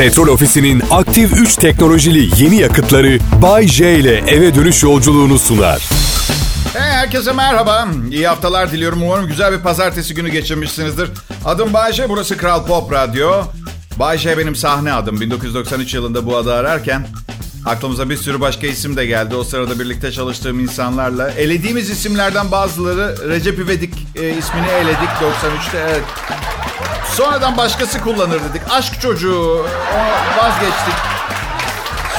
Petrol Ofisi'nin aktif 3 teknolojili yeni yakıtları Bay J ile eve dönüş yolculuğunu sunar. Hey, herkese merhaba. İyi haftalar diliyorum. Umarım güzel bir pazartesi günü geçirmişsinizdir. Adım Bayce, burası Kral Pop Radyo. Bayce benim sahne adım. 1993 yılında bu adı ararken aklımıza bir sürü başka isim de geldi. O sırada birlikte çalıştığım insanlarla. Elediğimiz isimlerden bazıları Recep İvedik e, ismini eledik 93'te. Evet. Sonradan başkası kullanır dedik. Aşk çocuğu. O vazgeçtik.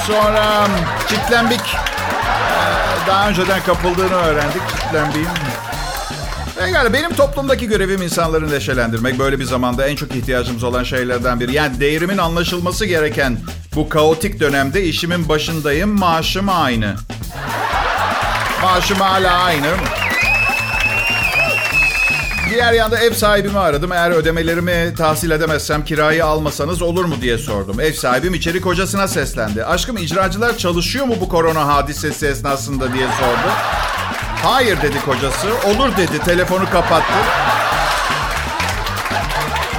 Sonra çitlenbik. Ee, Daha önceden kapıldığını öğrendik çitlenbiğin. Pekala benim toplumdaki görevim insanları neşelendirmek. Böyle bir zamanda en çok ihtiyacımız olan şeylerden biri. Yani değerimin anlaşılması gereken bu kaotik dönemde işimin başındayım. Maaşım aynı. Maaşım hala aynı. Diğer yanda ev sahibimi aradım. Eğer ödemelerimi tahsil edemezsem kirayı almasanız olur mu diye sordum. Ev sahibim içeri kocasına seslendi. Aşkım icracılar çalışıyor mu bu korona hadisesi esnasında diye sordu. Hayır dedi kocası. Olur dedi. Telefonu kapattı.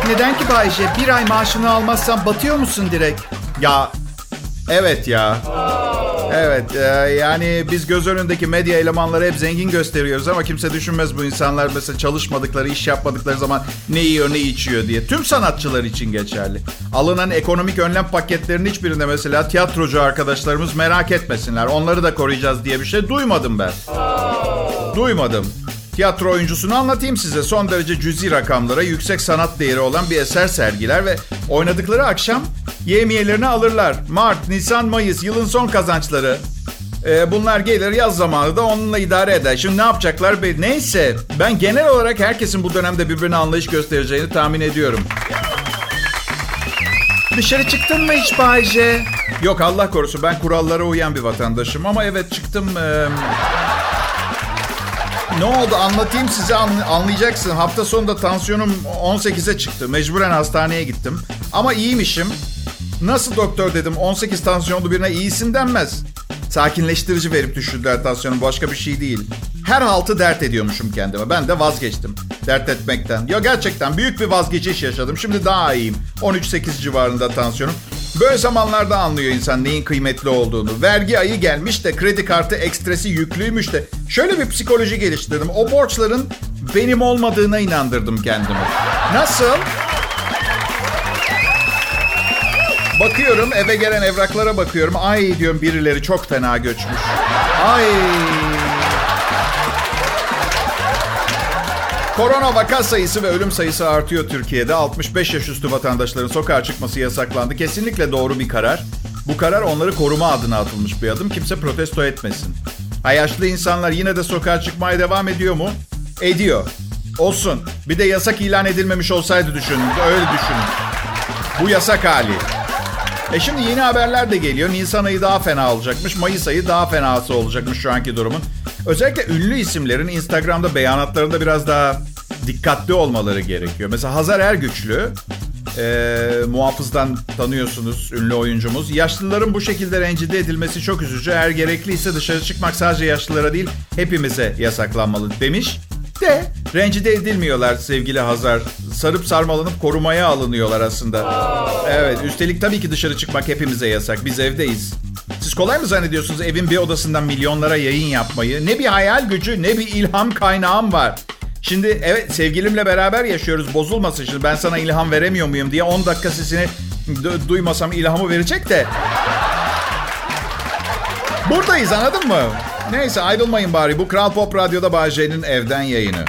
Neden ki Bayce? Bir ay maaşını almazsan batıyor musun direkt? Ya evet ya. Evet e, yani biz göz önündeki medya elemanları hep zengin gösteriyoruz ama kimse düşünmez bu insanlar mesela çalışmadıkları, iş yapmadıkları zaman ne yiyor ne içiyor diye. Tüm sanatçılar için geçerli. Alınan ekonomik önlem paketlerinin hiçbirinde mesela tiyatrocu arkadaşlarımız merak etmesinler. Onları da koruyacağız diye bir şey duymadım ben. Duymadım. Tiyatro oyuncusunu anlatayım size. Son derece cüzi rakamlara yüksek sanat değeri olan bir eser sergiler ve oynadıkları akşam yemiyelerini alırlar. Mart, Nisan, Mayıs yılın son kazançları. Ee, bunlar gelir yaz zamanı da onunla idare eder. Şimdi ne yapacaklar? be- Neyse ben genel olarak herkesin bu dönemde birbirine anlayış göstereceğini tahmin ediyorum. Dışarı çıktın mı hiç Bayce? Yok Allah korusun ben kurallara uyan bir vatandaşım ama evet çıktım. Ee, ne oldu anlatayım size anla- anlayacaksın. Hafta sonunda tansiyonum 18'e çıktı. Mecburen hastaneye gittim. Ama iyiymişim. Nasıl doktor dedim 18 tansiyonlu birine iyisin denmez. Sakinleştirici verip düşürdüler tansiyonum başka bir şey değil. Her haltı dert ediyormuşum kendime. Ben de vazgeçtim dert etmekten. Ya gerçekten büyük bir vazgeçiş yaşadım. Şimdi daha iyiyim. 13-8 civarında tansiyonum. Böyle zamanlarda anlıyor insan neyin kıymetli olduğunu. Vergi ayı gelmiş de kredi kartı ekstresi yüklüymüş de. Şöyle bir psikoloji geliştirdim. O borçların benim olmadığına inandırdım kendimi. Nasıl? Bakıyorum eve gelen evraklara bakıyorum. Ay diyorum birileri çok fena göçmüş. Ay. Korona vaka sayısı ve ölüm sayısı artıyor Türkiye'de. 65 yaş üstü vatandaşların sokağa çıkması yasaklandı. Kesinlikle doğru bir karar. Bu karar onları koruma adına atılmış bir adım. Kimse protesto etmesin. Ha yaşlı insanlar yine de sokağa çıkmaya devam ediyor mu? Ediyor. Olsun. Bir de yasak ilan edilmemiş olsaydı düşünün. Öyle düşünün. Bu yasak hali. E şimdi yeni haberler de geliyor. Nisan ayı daha fena olacakmış. Mayıs ayı daha fenası olacakmış şu anki durumun. Özellikle ünlü isimlerin Instagram'da beyanatlarında biraz daha dikkatli olmaları gerekiyor. Mesela Hazar Ergüçlü, e, muhafızdan tanıyorsunuz ünlü oyuncumuz. Yaşlıların bu şekilde rencide edilmesi çok üzücü. Eğer gerekliyse dışarı çıkmak sadece yaşlılara değil hepimize yasaklanmalı demiş. De rencide edilmiyorlar sevgili Hazar. Sarıp sarmalanıp korumaya alınıyorlar aslında. Evet üstelik tabii ki dışarı çıkmak hepimize yasak. Biz evdeyiz. Siz kolay mı zannediyorsunuz evin bir odasından milyonlara yayın yapmayı? Ne bir hayal gücü ne bir ilham kaynağım var. Şimdi evet sevgilimle beraber yaşıyoruz bozulmasın şimdi ben sana ilham veremiyor muyum diye 10 dakika sesini du- duymasam ilhamı verecek de. Buradayız anladın mı? Neyse ayrılmayın bari. Bu Kral Pop Radyo'da Bağcay'ın evden yayını.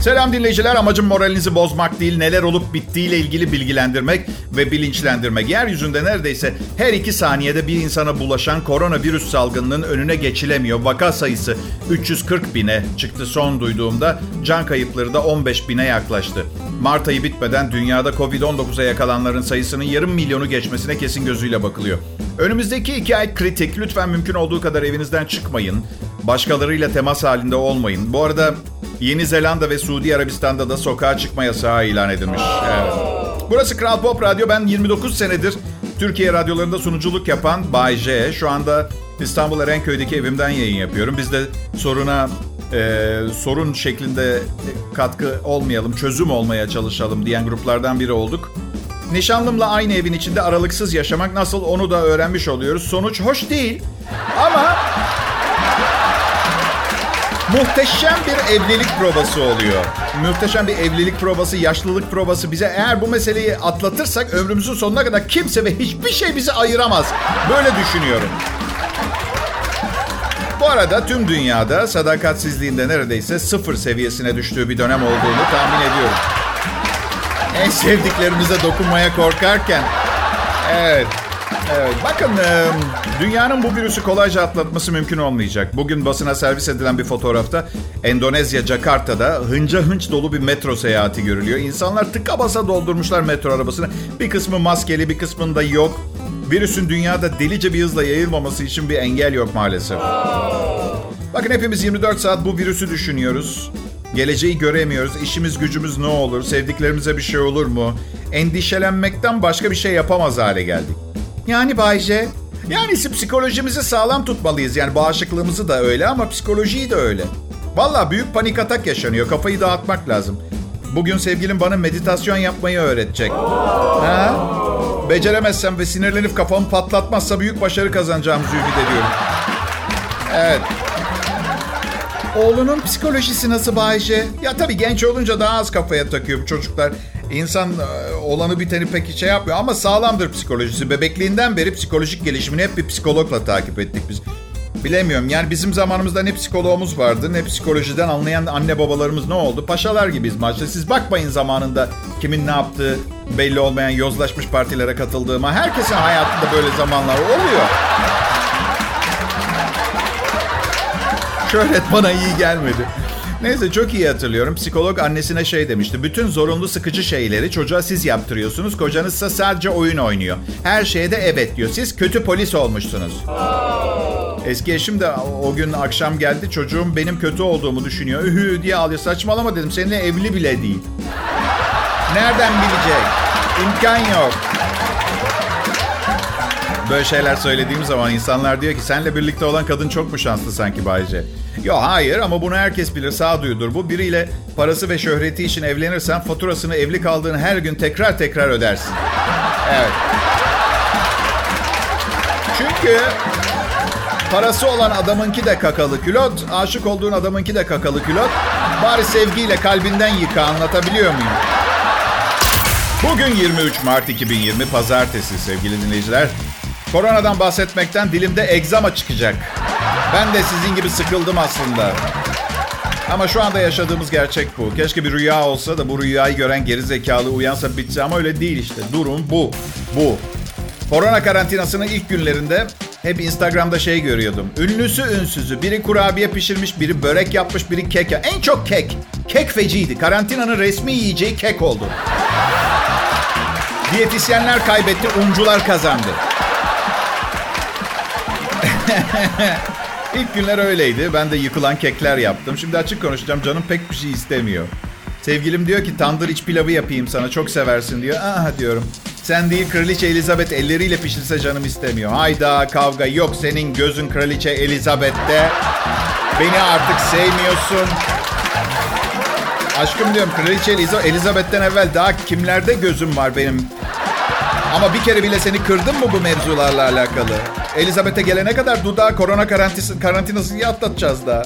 Selam dinleyiciler. Amacım moralinizi bozmak değil, neler olup bittiğiyle ilgili bilgilendirmek ve bilinçlendirmek. Yeryüzünde neredeyse her iki saniyede bir insana bulaşan koronavirüs salgınının önüne geçilemiyor. Vaka sayısı 340 bine çıktı son duyduğumda. Can kayıpları da 15 bine yaklaştı. Mart ayı bitmeden dünyada Covid-19'a yakalanların sayısının yarım milyonu geçmesine kesin gözüyle bakılıyor. Önümüzdeki iki ay kritik. Lütfen mümkün olduğu kadar evinizden çıkmayın. Başkalarıyla temas halinde olmayın. Bu arada Yeni Zelanda ve Suudi Arabistan'da da sokağa çıkma yasağı ilan edilmiş. Evet. Burası Kral Pop Radyo. Ben 29 senedir Türkiye radyolarında sunuculuk yapan Bay J. Şu anda İstanbul Erenköy'deki evimden yayın yapıyorum. Biz de soruna e, sorun şeklinde katkı olmayalım, çözüm olmaya çalışalım diyen gruplardan biri olduk. Nişanlımla aynı evin içinde aralıksız yaşamak nasıl onu da öğrenmiş oluyoruz. Sonuç hoş değil. Ama muhteşem bir evlilik provası oluyor. Muhteşem bir evlilik provası, yaşlılık provası bize eğer bu meseleyi atlatırsak ömrümüzün sonuna kadar kimse ve hiçbir şey bizi ayıramaz. Böyle düşünüyorum. Bu arada tüm dünyada sadakatsizliğinde neredeyse sıfır seviyesine düştüğü bir dönem olduğunu tahmin ediyorum. En sevdiklerimize dokunmaya korkarken. Evet. Evet. Bakın dünyanın bu virüsü kolayca atlatması mümkün olmayacak. Bugün basına servis edilen bir fotoğrafta Endonezya Jakarta'da hınca hınç dolu bir metro seyahati görülüyor. İnsanlar tıka basa doldurmuşlar metro arabasını. Bir kısmı maskeli bir kısmında yok. Virüsün dünyada delice bir hızla yayılmaması için bir engel yok maalesef. Bakın hepimiz 24 saat bu virüsü düşünüyoruz. Geleceği göremiyoruz. İşimiz gücümüz ne olur? Sevdiklerimize bir şey olur mu? Endişelenmekten başka bir şey yapamaz hale geldik. Yani Bayce, yani psikolojimizi sağlam tutmalıyız. Yani bağışıklığımızı da öyle ama psikolojiyi de öyle. Valla büyük panik atak yaşanıyor. Kafayı dağıtmak lazım. Bugün sevgilim bana meditasyon yapmayı öğretecek. Ha? Beceremezsem ve sinirlenip kafamı patlatmazsa büyük başarı kazanacağımızı ümit ediyorum. Evet. Oğlunun psikolojisi nasıl Bayce? Ya tabii genç olunca daha az kafaya takıyor bu çocuklar. İnsan e, olanı biteni pek şey yapmıyor ama sağlamdır psikolojisi. Bebekliğinden beri psikolojik gelişimini hep bir psikologla takip ettik biz. Bilemiyorum yani bizim zamanımızda ne psikologumuz vardı ne psikolojiden anlayan anne babalarımız ne oldu? Paşalar gibiyiz maçta. Siz bakmayın zamanında kimin ne yaptığı belli olmayan yozlaşmış partilere katıldığıma. Herkesin hayatında böyle zamanlar oluyor. Şöhret bana iyi gelmedi. Neyse çok iyi hatırlıyorum. Psikolog annesine şey demişti. Bütün zorunlu sıkıcı şeyleri çocuğa siz yaptırıyorsunuz. Kocanızsa sadece oyun oynuyor. Her şeye de evet diyor. Siz kötü polis olmuşsunuz. Eski eşim de o gün akşam geldi. Çocuğum benim kötü olduğumu düşünüyor. Ühü diye ağlıyor. Saçmalama dedim. Seninle evli bile değil. Nereden bilecek? İmkan yok. Böyle şeyler söylediğim zaman insanlar diyor ki senle birlikte olan kadın çok mu şanslı sanki Bayce? Yok hayır ama bunu herkes bilir sağduyudur bu. Biriyle parası ve şöhreti için evlenirsen faturasını evli kaldığın her gün tekrar tekrar ödersin. Evet. Çünkü parası olan adamınki de kakalı külot, aşık olduğun adamınki de kakalı külot. Bari sevgiyle kalbinden yıka anlatabiliyor muyum? Bugün 23 Mart 2020 Pazartesi sevgili dinleyiciler. Koronadan bahsetmekten dilimde egzama çıkacak. Ben de sizin gibi sıkıldım aslında. Ama şu anda yaşadığımız gerçek bu. Keşke bir rüya olsa da bu rüyayı gören geri zekalı uyansa bitse ama öyle değil işte. Durum bu. Bu. Korona karantinasının ilk günlerinde hep Instagram'da şey görüyordum. Ünlüsü ünsüzü. Biri kurabiye pişirmiş, biri börek yapmış, biri kek. En çok kek. Kek feciydi. Karantinanın resmi yiyeceği kek oldu. Diyetisyenler kaybetti, uncular kazandı. İlk günler öyleydi. Ben de yıkılan kekler yaptım. Şimdi açık konuşacağım. Canım pek bir şey istemiyor. Sevgilim diyor ki tandır iç pilavı yapayım sana çok seversin diyor. Aha diyorum. Sen değil Kraliçe Elizabeth elleriyle pişirse canım istemiyor. Hayda kavga yok senin gözün Kraliçe Elizabeth'te. Beni artık sevmiyorsun. Aşkım diyorum Kraliçe Elizabeth'ten evvel daha kimlerde gözüm var benim. Ama bir kere bile seni kırdım mı bu mevzularla alakalı? Elizabeth'e gelene kadar dudağı korona karantinası, karantinasını atlatacağız da.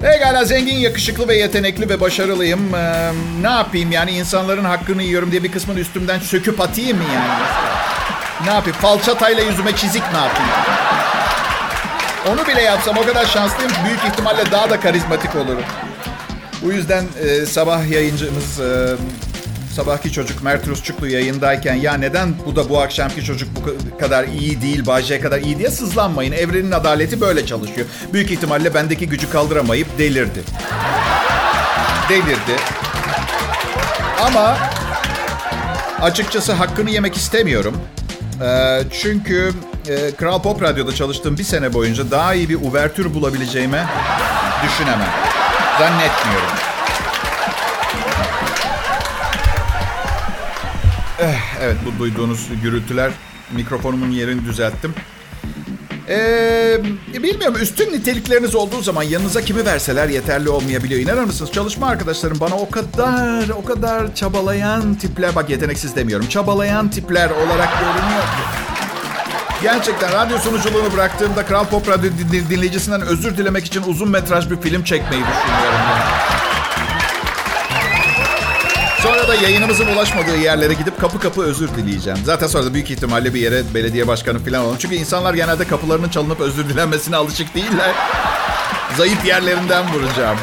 Pekala zengin, yakışıklı ve yetenekli ve başarılıyım. Ee, ne yapayım yani insanların hakkını yiyorum diye bir kısmını üstümden söküp atayım mı yani? Ne yapayım? Falçatayla yüzüme çizik ne yapayım? Onu bile yapsam o kadar şanslıyım ki büyük ihtimalle daha da karizmatik olurum. Bu yüzden e, sabah yayıncımız e, sabahki çocuk Mert Rusçuklu yayındayken ya neden bu da bu akşamki çocuk bu kadar iyi değil, Bayce kadar iyi diye sızlanmayın. Evrenin adaleti böyle çalışıyor. Büyük ihtimalle bendeki gücü kaldıramayıp delirdi. Delirdi. Ama açıkçası hakkını yemek istemiyorum. Ee, çünkü e, Kral Pop Radyo'da çalıştığım bir sene boyunca daha iyi bir uvertür bulabileceğime düşünemem. Zannetmiyorum. Evet bu duyduğunuz gürültüler mikrofonumun yerini düzelttim. Ee, bilmiyorum üstün nitelikleriniz olduğu zaman yanınıza kimi verseler yeterli olmayabiliyor. İnanır mısınız? Çalışma arkadaşlarım bana o kadar o kadar çabalayan tipler bak yeteneksiz demiyorum. Çabalayan tipler olarak görünüyor Gerçekten radyo sunuculuğunu bıraktığımda Kral Pop Radyo dinleyicisinden özür dilemek için uzun metraj bir film çekmeyi düşünüyorum. Yani. Sonra da yayınımızın ulaşmadığı yerlere gidip kapı kapı özür dileyeceğim. Zaten sonra da büyük ihtimalle bir yere belediye başkanı falan olun. Çünkü insanlar genelde kapılarının çalınıp özür dilenmesine alışık değiller. Zayıf yerlerinden vuracağım.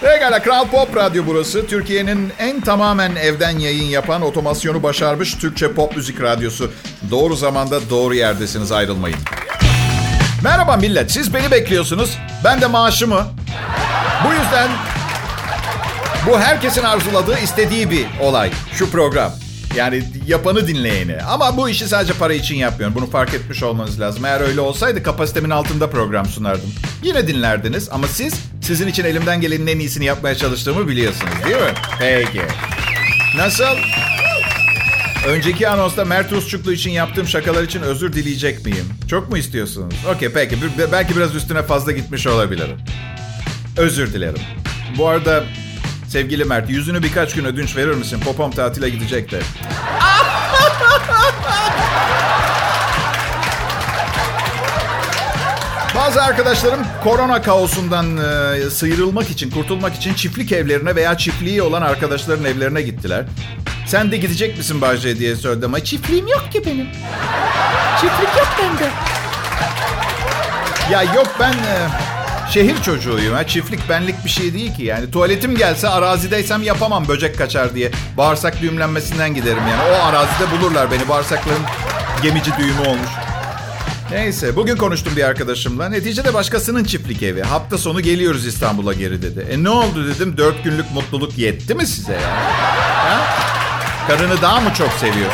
Pekala Kral Pop Radyo burası. Türkiye'nin en tamamen evden yayın yapan, otomasyonu başarmış Türkçe pop müzik radyosu. Doğru zamanda doğru yerdesiniz ayrılmayın. Merhaba millet, siz beni bekliyorsunuz. Ben de maaşımı. Bu yüzden bu herkesin arzuladığı, istediği bir olay. Şu program. Yani yapanı dinleyeni. Ama bu işi sadece para için yapmıyorum. Bunu fark etmiş olmanız lazım. Eğer öyle olsaydı kapasitemin altında program sunardım. Yine dinlerdiniz ama siz sizin için elimden gelenin en iyisini yapmaya çalıştığımı biliyorsunuz değil mi? Peki. Nasıl? Önceki anonsta Mert Rusçuklu için yaptığım şakalar için özür dileyecek miyim? Çok mu istiyorsunuz? Okey peki. Belki biraz üstüne fazla gitmiş olabilirim. Özür dilerim. Bu arada Sevgili Mert yüzünü birkaç gün ödünç verir misin? Popom tatile gidecek de. Bazı arkadaşlarım korona kaosundan e, sıyrılmak için, kurtulmak için çiftlik evlerine veya çiftliği olan arkadaşların evlerine gittiler. Sen de gidecek misin Bahçe diye söyledim ama çiftliğim yok ki benim. Çiftlik yok bende. Ya yok ben... E, Şehir çocuğuyum. Ha. Çiftlik benlik bir şey değil ki. Yani tuvaletim gelse arazideysem yapamam böcek kaçar diye. Bağırsak düğümlenmesinden giderim yani. O arazide bulurlar beni. Bağırsaklarım gemici düğümü olmuş. Neyse bugün konuştum bir arkadaşımla. Neticede başkasının çiftlik evi. Hafta sonu geliyoruz İstanbul'a geri dedi. E ne oldu dedim. Dört günlük mutluluk yetti mi size ya? Ha? Karını daha mı çok seviyor?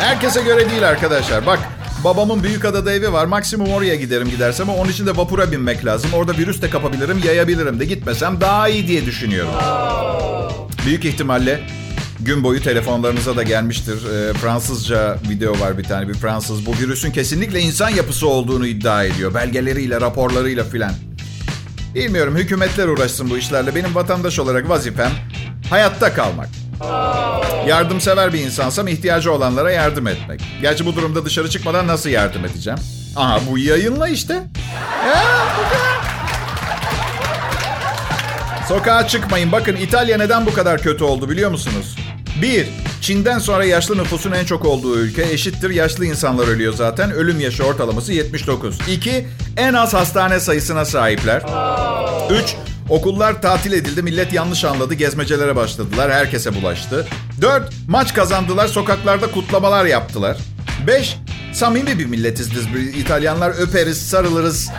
Herkese göre değil arkadaşlar. Bak Babamın büyük adada evi var. Maksimum oraya giderim gidersem ama onun için de vapura binmek lazım. Orada virüs de kapabilirim, yayabilirim de gitmesem daha iyi diye düşünüyorum. Büyük ihtimalle gün boyu telefonlarınıza da gelmiştir. E, Fransızca video var bir tane bir Fransız. Bu virüsün kesinlikle insan yapısı olduğunu iddia ediyor. Belgeleriyle, raporlarıyla filan. Bilmiyorum hükümetler uğraşsın bu işlerle. Benim vatandaş olarak vazifem hayatta kalmak. Yardımsever bir insansam ihtiyacı olanlara yardım etmek. Gerçi bu durumda dışarı çıkmadan nasıl yardım edeceğim? Aha bu yayınla işte. Sokağa çıkmayın. Bakın İtalya neden bu kadar kötü oldu biliyor musunuz? Bir, Çin'den sonra yaşlı nüfusun en çok olduğu ülke eşittir yaşlı insanlar ölüyor zaten. Ölüm yaşı ortalaması 79. İki, En az hastane sayısına sahipler. Üç, Okullar tatil edildi, millet yanlış anladı, gezmecelere başladılar, herkese bulaştı. 4. Maç kazandılar, sokaklarda kutlamalar yaptılar. 5. Samimi bir milletiz biz İtalyanlar öperiz, sarılırız.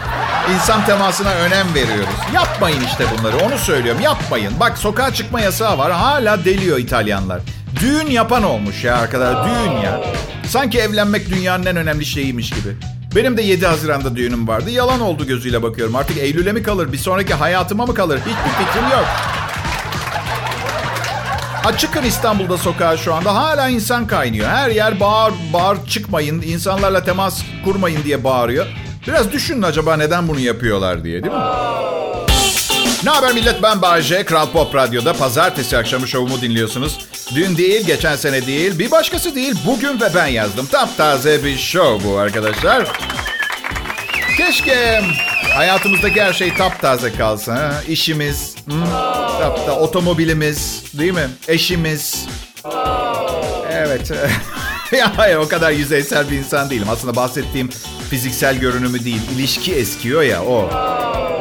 İnsan temasına önem veriyoruz. Yapmayın işte bunları, onu söylüyorum. Yapmayın. Bak sokağa çıkma yasağı var, hala deliyor İtalyanlar. Düğün yapan olmuş ya arkadaşlar, düğün ya. Sanki evlenmek dünyanın en önemli şeyiymiş gibi. Benim de 7 Haziran'da düğünüm vardı. Yalan oldu gözüyle bakıyorum. Artık Eylül'e mi kalır? Bir sonraki hayatıma mı kalır? Hiçbir fikrim yok. Ha çıkın İstanbul'da sokağa şu anda hala insan kaynıyor. Her yer bağır bağır çıkmayın, insanlarla temas kurmayın diye bağırıyor. Biraz düşünün acaba neden bunu yapıyorlar diye değil mi? Ne haber millet ben Bayce. Kral Pop Radyo'da pazartesi akşamı şovumu dinliyorsunuz. Dün değil, geçen sene değil, bir başkası değil, bugün ve ben yazdım. Taptaze bir show bu arkadaşlar. Keşke hayatımızdaki her şey taptaze kalsa. Ha? İşimiz, hmm, tapta, otomobilimiz, değil mi? Eşimiz. Evet. ya hayır o kadar yüzeysel bir insan değilim. Aslında bahsettiğim fiziksel görünümü değil, ilişki eskiyor ya o.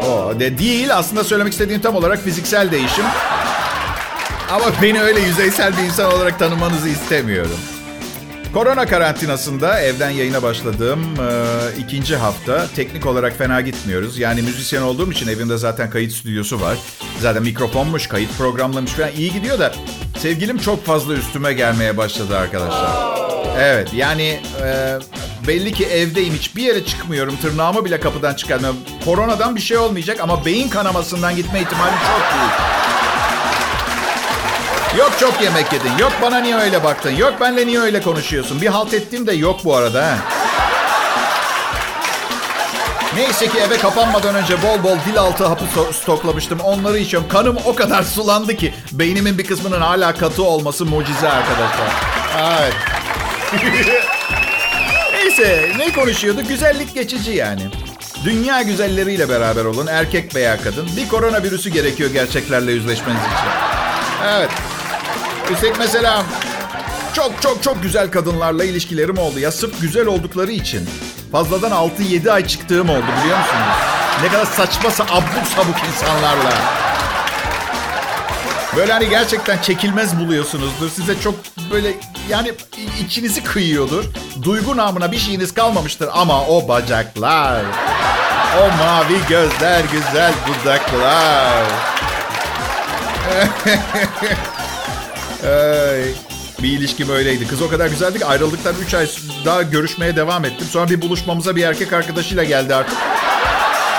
O de değil aslında söylemek istediğim tam olarak fiziksel değişim. Ama beni öyle yüzeysel bir insan olarak tanımanızı istemiyorum. Korona karantinasında evden yayına başladığım e, ikinci hafta teknik olarak fena gitmiyoruz. Yani müzisyen olduğum için evimde zaten kayıt stüdyosu var. Zaten mikrofonmuş, kayıt programlamış falan iyi gidiyor da sevgilim çok fazla üstüme gelmeye başladı arkadaşlar. Evet yani e, belli ki evdeyim hiçbir yere çıkmıyorum. Tırnağımı bile kapıdan çıkarmıyorum. Koronadan bir şey olmayacak ama beyin kanamasından gitme ihtimali çok büyük. Yok çok yemek yedin. Yok bana niye öyle baktın. Yok benle niye öyle konuşuyorsun. Bir halt ettiğim de yok bu arada. ha. Neyse ki eve kapanmadan önce bol bol dil altı hapı sto- stoklamıştım. Onları içiyorum. Kanım o kadar sulandı ki beynimin bir kısmının hala katı olması mucize arkadaşlar. Evet. Neyse ne konuşuyorduk? Güzellik geçici yani. Dünya güzelleriyle beraber olun erkek veya kadın. Bir koronavirüsü gerekiyor gerçeklerle yüzleşmeniz için. Evet. Üstelik mesela çok çok çok güzel kadınlarla ilişkilerim oldu. Ya sırf güzel oldukları için. Fazladan 6-7 ay çıktığım oldu biliyor musunuz? Ne kadar saçma abuk sabuk insanlarla. Böyle hani gerçekten çekilmez buluyorsunuzdur. Size çok böyle yani içinizi kıyıyordur. Duygu namına bir şeyiniz kalmamıştır ama o bacaklar, o mavi gözler, güzel dudaklar. Bir ilişkim öyleydi. Kız o kadar güzeldi ki ayrıldıktan 3 ay daha görüşmeye devam ettim. Sonra bir buluşmamıza bir erkek arkadaşıyla geldi artık.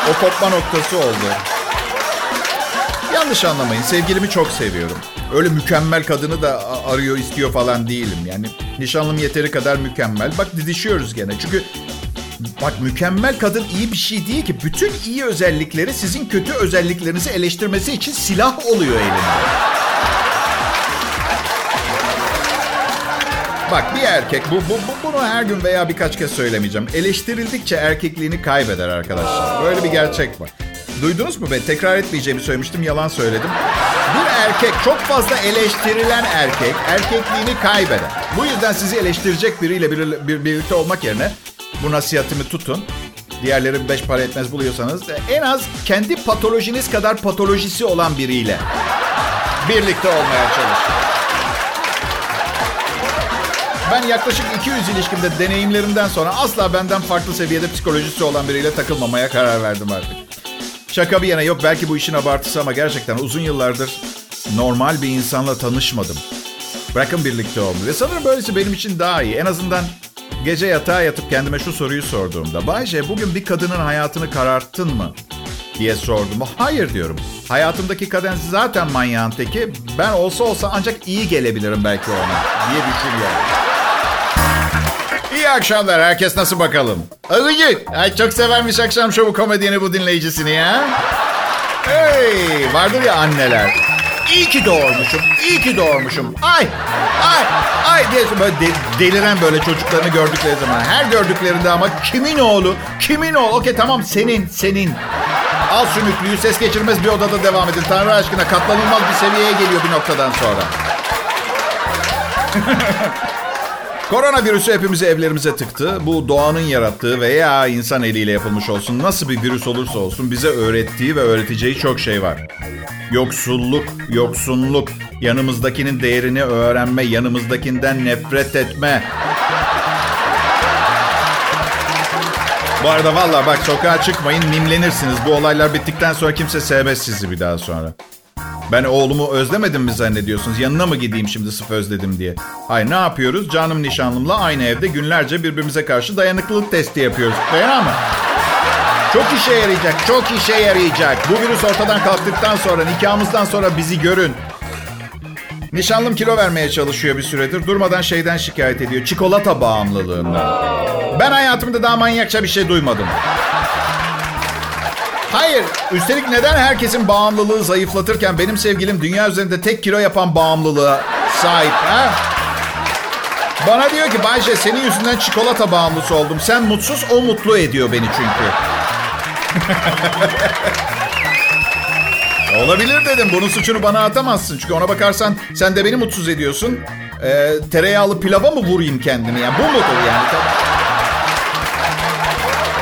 O kopma noktası oldu. Yanlış anlamayın. Sevgilimi çok seviyorum. Öyle mükemmel kadını da arıyor, istiyor falan değilim. Yani nişanlım yeteri kadar mükemmel. Bak didişiyoruz gene. Çünkü bak mükemmel kadın iyi bir şey değil ki. Bütün iyi özellikleri sizin kötü özelliklerinizi eleştirmesi için silah oluyor elinde. Bak bir erkek, bu, bu, bu- bunu her gün veya birkaç kez söylemeyeceğim. Eleştirildikçe erkekliğini kaybeder arkadaşlar. Böyle bir gerçek var. Duydunuz mu? Ben tekrar etmeyeceğimi söylemiştim, yalan söyledim. Bir erkek, çok fazla eleştirilen erkek, erkekliğini kaybeder. Bu yüzden sizi eleştirecek biriyle bir, bir- birlikte olmak yerine bu nasihatimi tutun. Diğerleri beş para etmez buluyorsanız en az kendi patolojiniz kadar patolojisi olan biriyle birlikte olmaya çalışın. Ben yaklaşık 200 ilişkimde deneyimlerimden sonra asla benden farklı seviyede psikolojisi olan biriyle takılmamaya karar verdim artık. Şaka bir yana yok belki bu işin abartısı ama gerçekten uzun yıllardır normal bir insanla tanışmadım. Bırakın birlikte olmayı. Ve sanırım böylesi benim için daha iyi. En azından gece yatağa yatıp kendime şu soruyu sorduğumda. Bayce bugün bir kadının hayatını kararttın mı? diye sordum. Hayır diyorum. Hayatımdaki kadın zaten manyağın teki. Ben olsa olsa ancak iyi gelebilirim belki ona diye düşünüyorum. İyi akşamlar. Herkes nasıl bakalım? Alıcı. Ay çok severmiş akşam şovu komedyeni bu dinleyicisini ya. Hey, vardır ya anneler. İyi ki doğurmuşum, iyi ki doğurmuşum. Ay, ay, ay diye böyle de- deliren böyle çocuklarını gördükleri zaman. Her gördüklerinde ama kimin oğlu, kimin oğlu? Okey tamam senin, senin. Al sümüklüyü ses geçirmez bir odada devam edin. Tanrı aşkına katlanılmaz bir seviyeye geliyor bir noktadan sonra. Koronavirüsü hepimizi evlerimize tıktı. Bu doğanın yarattığı veya insan eliyle yapılmış olsun nasıl bir virüs olursa olsun bize öğrettiği ve öğreteceği çok şey var. Yoksulluk, yoksunluk, yanımızdakinin değerini öğrenme, yanımızdakinden nefret etme. Bu arada valla bak sokağa çıkmayın nimlenirsiniz. Bu olaylar bittikten sonra kimse sevmez sizi bir daha sonra. Ben oğlumu özlemedim mi zannediyorsunuz? Yanına mı gideyim şimdi sırf özledim diye? Hayır ne yapıyoruz? Canım nişanlımla aynı evde günlerce birbirimize karşı dayanıklılık testi yapıyoruz. Dayanar mı? Çok işe yarayacak, çok işe yarayacak. Bu virüs ortadan kalktıktan sonra, nikahımızdan sonra bizi görün. Nişanlım kilo vermeye çalışıyor bir süredir. Durmadan şeyden şikayet ediyor. Çikolata bağımlılığından. Ben hayatımda daha manyakça bir şey duymadım. Hayır. Üstelik neden herkesin bağımlılığı zayıflatırken benim sevgilim dünya üzerinde tek kilo yapan bağımlılığa sahip ha? Bana diyor ki Bayce senin yüzünden çikolata bağımlısı oldum. Sen mutsuz o mutlu ediyor beni çünkü. Olabilir dedim. Bunun suçunu bana atamazsın. Çünkü ona bakarsan sen de beni mutsuz ediyorsun. Ee, tereyağlı pilava mı vurayım kendimi? Yani bu mudur yani?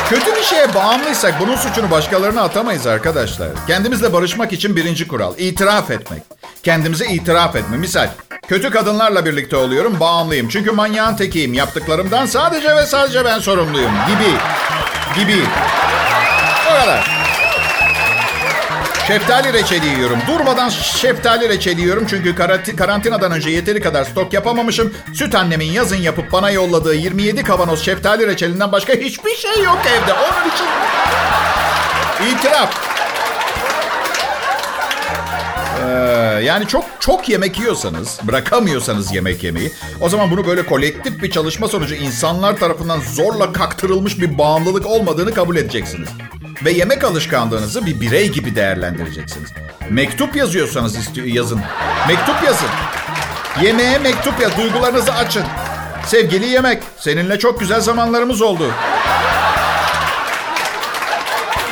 Kötü bir şeye bağımlıysak bunun suçunu başkalarına atamayız arkadaşlar. Kendimizle barışmak için birinci kural. itiraf etmek. Kendimize itiraf etme. Misal, kötü kadınlarla birlikte oluyorum, bağımlıyım. Çünkü manyağın tekiyim. Yaptıklarımdan sadece ve sadece ben sorumluyum. Gibi. Gibi. O kadar. Şeftali reçeli yiyorum. Durmadan şeftali reçeli yiyorum. Çünkü karanti- karantinadan önce yeteri kadar stok yapamamışım. Süt annemin yazın yapıp bana yolladığı 27 kavanoz şeftali reçelinden başka hiçbir şey yok evde. Onun için itiraf. Ee, yani çok çok yemek yiyorsanız, bırakamıyorsanız yemek yemeyi, o zaman bunu böyle kolektif bir çalışma sonucu insanlar tarafından zorla kaktırılmış bir bağımlılık olmadığını kabul edeceksiniz. Ve yemek alışkanlığınızı bir birey gibi değerlendireceksiniz. Mektup yazıyorsanız istiyor, yazın. Mektup yazın. Yemeğe mektup yaz, duygularınızı açın. Sevgili yemek, seninle çok güzel zamanlarımız oldu.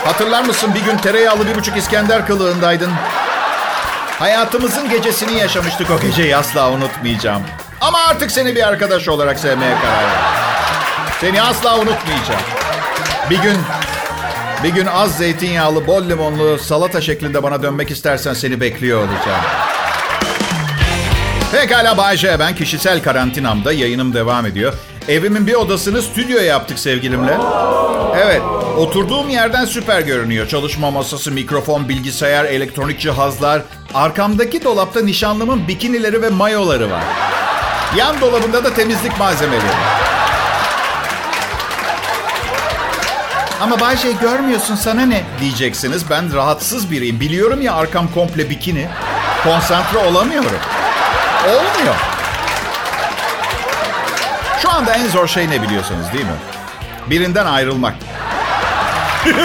Hatırlar mısın bir gün tereyağlı bir buçuk İskender kılığındaydın. Hayatımızın gecesini yaşamıştık o geceyi asla unutmayacağım. Ama artık seni bir arkadaş olarak sevmeye karar verdim. Seni asla unutmayacağım. Bir gün bir gün az zeytinyağlı, bol limonlu salata şeklinde bana dönmek istersen seni bekliyor olacağım. Pekala Bay ben kişisel karantinamda yayınım devam ediyor. Evimin bir odasını stüdyo yaptık sevgilimle. Evet, oturduğum yerden süper görünüyor. Çalışma masası, mikrofon, bilgisayar, elektronik cihazlar. Arkamdaki dolapta nişanlımın bikinileri ve mayoları var. Yan dolabında da temizlik malzemeleri. Ama Bay J görmüyorsun sana ne diyeceksiniz. Ben rahatsız biriyim. Biliyorum ya arkam komple bikini. Konsantre olamıyorum. Olmuyor. Şu anda en zor şey ne biliyorsunuz değil mi? Birinden ayrılmak.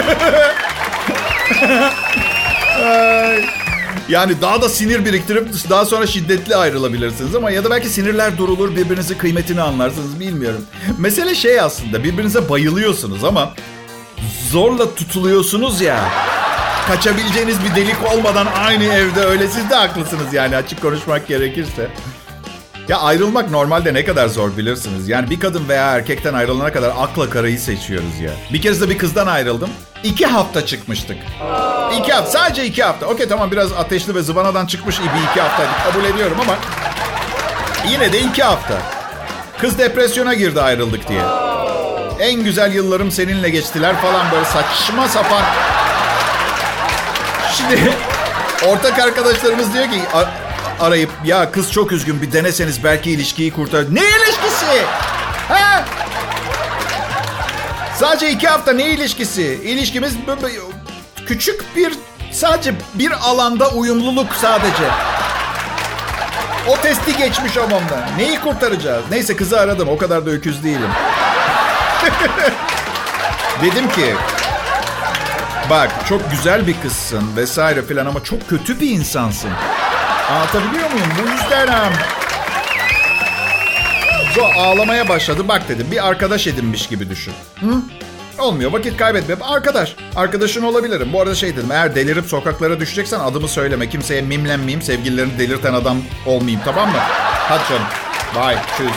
yani daha da sinir biriktirip daha sonra şiddetli ayrılabilirsiniz ama ya da belki sinirler durulur birbirinizi kıymetini anlarsınız bilmiyorum. Mesele şey aslında birbirinize bayılıyorsunuz ama zorla tutuluyorsunuz ya. Kaçabileceğiniz bir delik olmadan aynı evde öyle siz de haklısınız yani açık konuşmak gerekirse. Ya ayrılmak normalde ne kadar zor bilirsiniz. Yani bir kadın veya erkekten ayrılana kadar akla karayı seçiyoruz ya. Bir kez de bir kızdan ayrıldım. İki hafta çıkmıştık. İki hafta. Sadece iki hafta. Okey tamam biraz ateşli ve zıvanadan çıkmış bir iki haftaydı. Kabul ediyorum ama yine de iki hafta. Kız depresyona girdi ayrıldık diye. En güzel yıllarım seninle geçtiler falan böyle saçma sapan. Şimdi ortak arkadaşlarımız diyor ki arayıp ya kız çok üzgün bir deneseniz belki ilişkiyi kurtar. Ne ilişkisi? Ha? Sadece iki hafta ne ilişkisi? İlişkimiz küçük bir sadece bir alanda uyumluluk sadece. O testi geçmiş amamda. Neyi kurtaracağız? Neyse kızı aradım. O kadar da öküz değilim. Dedim ki bak çok güzel bir kızsın vesaire filan ama çok kötü bir insansın. Anlatabiliyor muyum? Bu yüzden. Zo ağlamaya başladı. Bak dedim bir arkadaş edinmiş gibi düşün. Hı? Olmuyor vakit kaybetme. Arkadaş. Arkadaşın olabilirim. Bu arada şey dedim. Eğer delirip sokaklara düşeceksen adımı söyleme. Kimseye mimlenmeyeyim. Sevgililerini delirten adam olmayayım tamam mı? Hadi canım. Bye. Tschüss.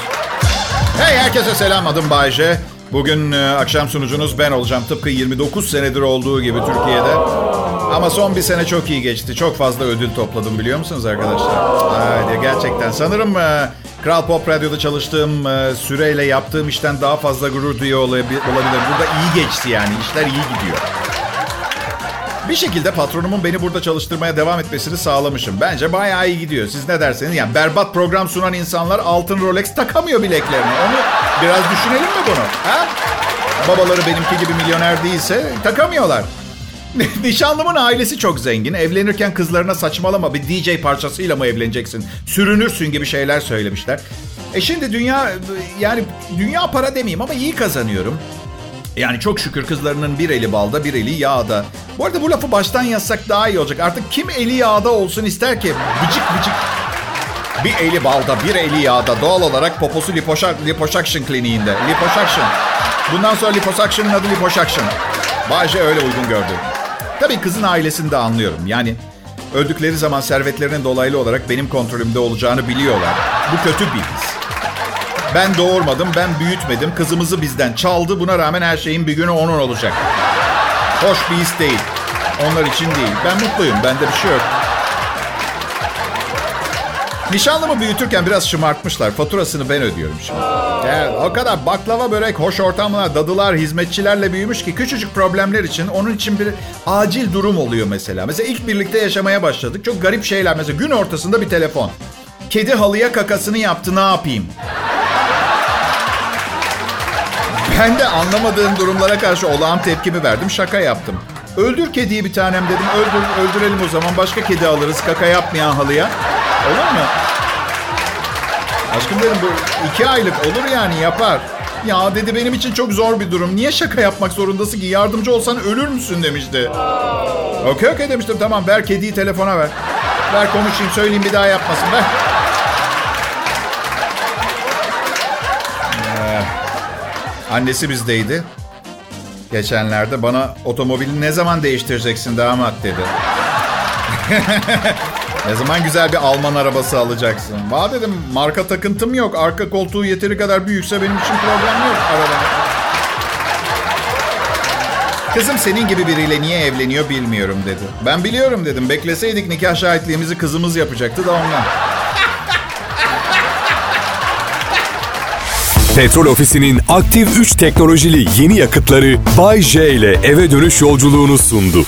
Hey herkese selam. Adım Bayce. Bugün e, akşam sunucunuz ben olacağım. Tıpkı 29 senedir olduğu gibi Türkiye'de. Ama son bir sene çok iyi geçti. Çok fazla ödül topladım biliyor musunuz arkadaşlar? Haydi gerçekten. Sanırım e, Kral Pop Radyo'da çalıştığım e, süreyle yaptığım işten daha fazla gurur duyuyor olabilir. Burada iyi geçti yani. İşler iyi gidiyor. Bir şekilde patronumun beni burada çalıştırmaya devam etmesini sağlamışım. Bence bayağı iyi gidiyor. Siz ne dersiniz? Yani berbat program sunan insanlar altın Rolex takamıyor bileklerine. Onu biraz düşünelim mi bunu? Ha? Babaları benimki gibi milyoner değilse takamıyorlar. Nişanlımın ailesi çok zengin. Evlenirken kızlarına saçmalama bir DJ parçasıyla mı evleneceksin? Sürünürsün gibi şeyler söylemişler. E şimdi dünya yani dünya para demeyeyim ama iyi kazanıyorum. Yani çok şükür kızlarının bir eli balda bir eli yağda. Bu arada bu lafı baştan yazsak daha iyi olacak. Artık kim eli yağda olsun ister ki? Bıcık bıcık. Bir eli balda bir eli yağda. Doğal olarak poposu liposuction kliniğinde. Liposuction. Bundan sonra liposuction'ın adı liposuction. Bahçe öyle uygun gördü. Tabii kızın ailesini de anlıyorum. Yani öldükleri zaman servetlerinin dolaylı olarak benim kontrolümde olacağını biliyorlar. Bu kötü bir his. Ben doğurmadım, ben büyütmedim. Kızımızı bizden çaldı. Buna rağmen her şeyin bir günü onun olacak. Hoş bir his değil. Onlar için değil. Ben mutluyum. Bende bir şey yok. Nişanlımı büyütürken biraz şımartmışlar. Faturasını ben ödüyorum şimdi. Yani o kadar baklava börek, hoş ortamlar, dadılar, hizmetçilerle büyümüş ki küçücük problemler için onun için bir acil durum oluyor mesela. Mesela ilk birlikte yaşamaya başladık. Çok garip şeyler. Mesela gün ortasında bir telefon. Kedi halıya kakasını yaptı ne yapayım? Ben de anlamadığım durumlara karşı olağan tepkimi verdim. Şaka yaptım. Öldür kediyi bir tanem dedim. Öldür, öldürelim o zaman. Başka kedi alırız kaka yapmayan halıya. Olur mu? Aşkım dedim bu iki aylık olur yani yapar. Ya dedi benim için çok zor bir durum. Niye şaka yapmak zorundasın ki? Yardımcı olsan ölür müsün demişti. Okey okey demiştim. Tamam ver kediyi telefona ver. Ver konuşayım söyleyeyim bir daha yapmasın. Ver. Annesi bizdeydi. Geçenlerde bana otomobili ne zaman değiştireceksin damat dedi. ne zaman güzel bir Alman arabası alacaksın? Va dedim marka takıntım yok. Arka koltuğu yeteri kadar büyükse benim için problem yok arabada. Kızım senin gibi biriyle niye evleniyor bilmiyorum dedi. Ben biliyorum dedim. Bekleseydik nikah şahitliğimizi kızımız yapacaktı da ondan. Petrol Ofisi'nin aktif 3 teknolojili yeni yakıtları Bay J ile eve dönüş yolculuğunu sundu.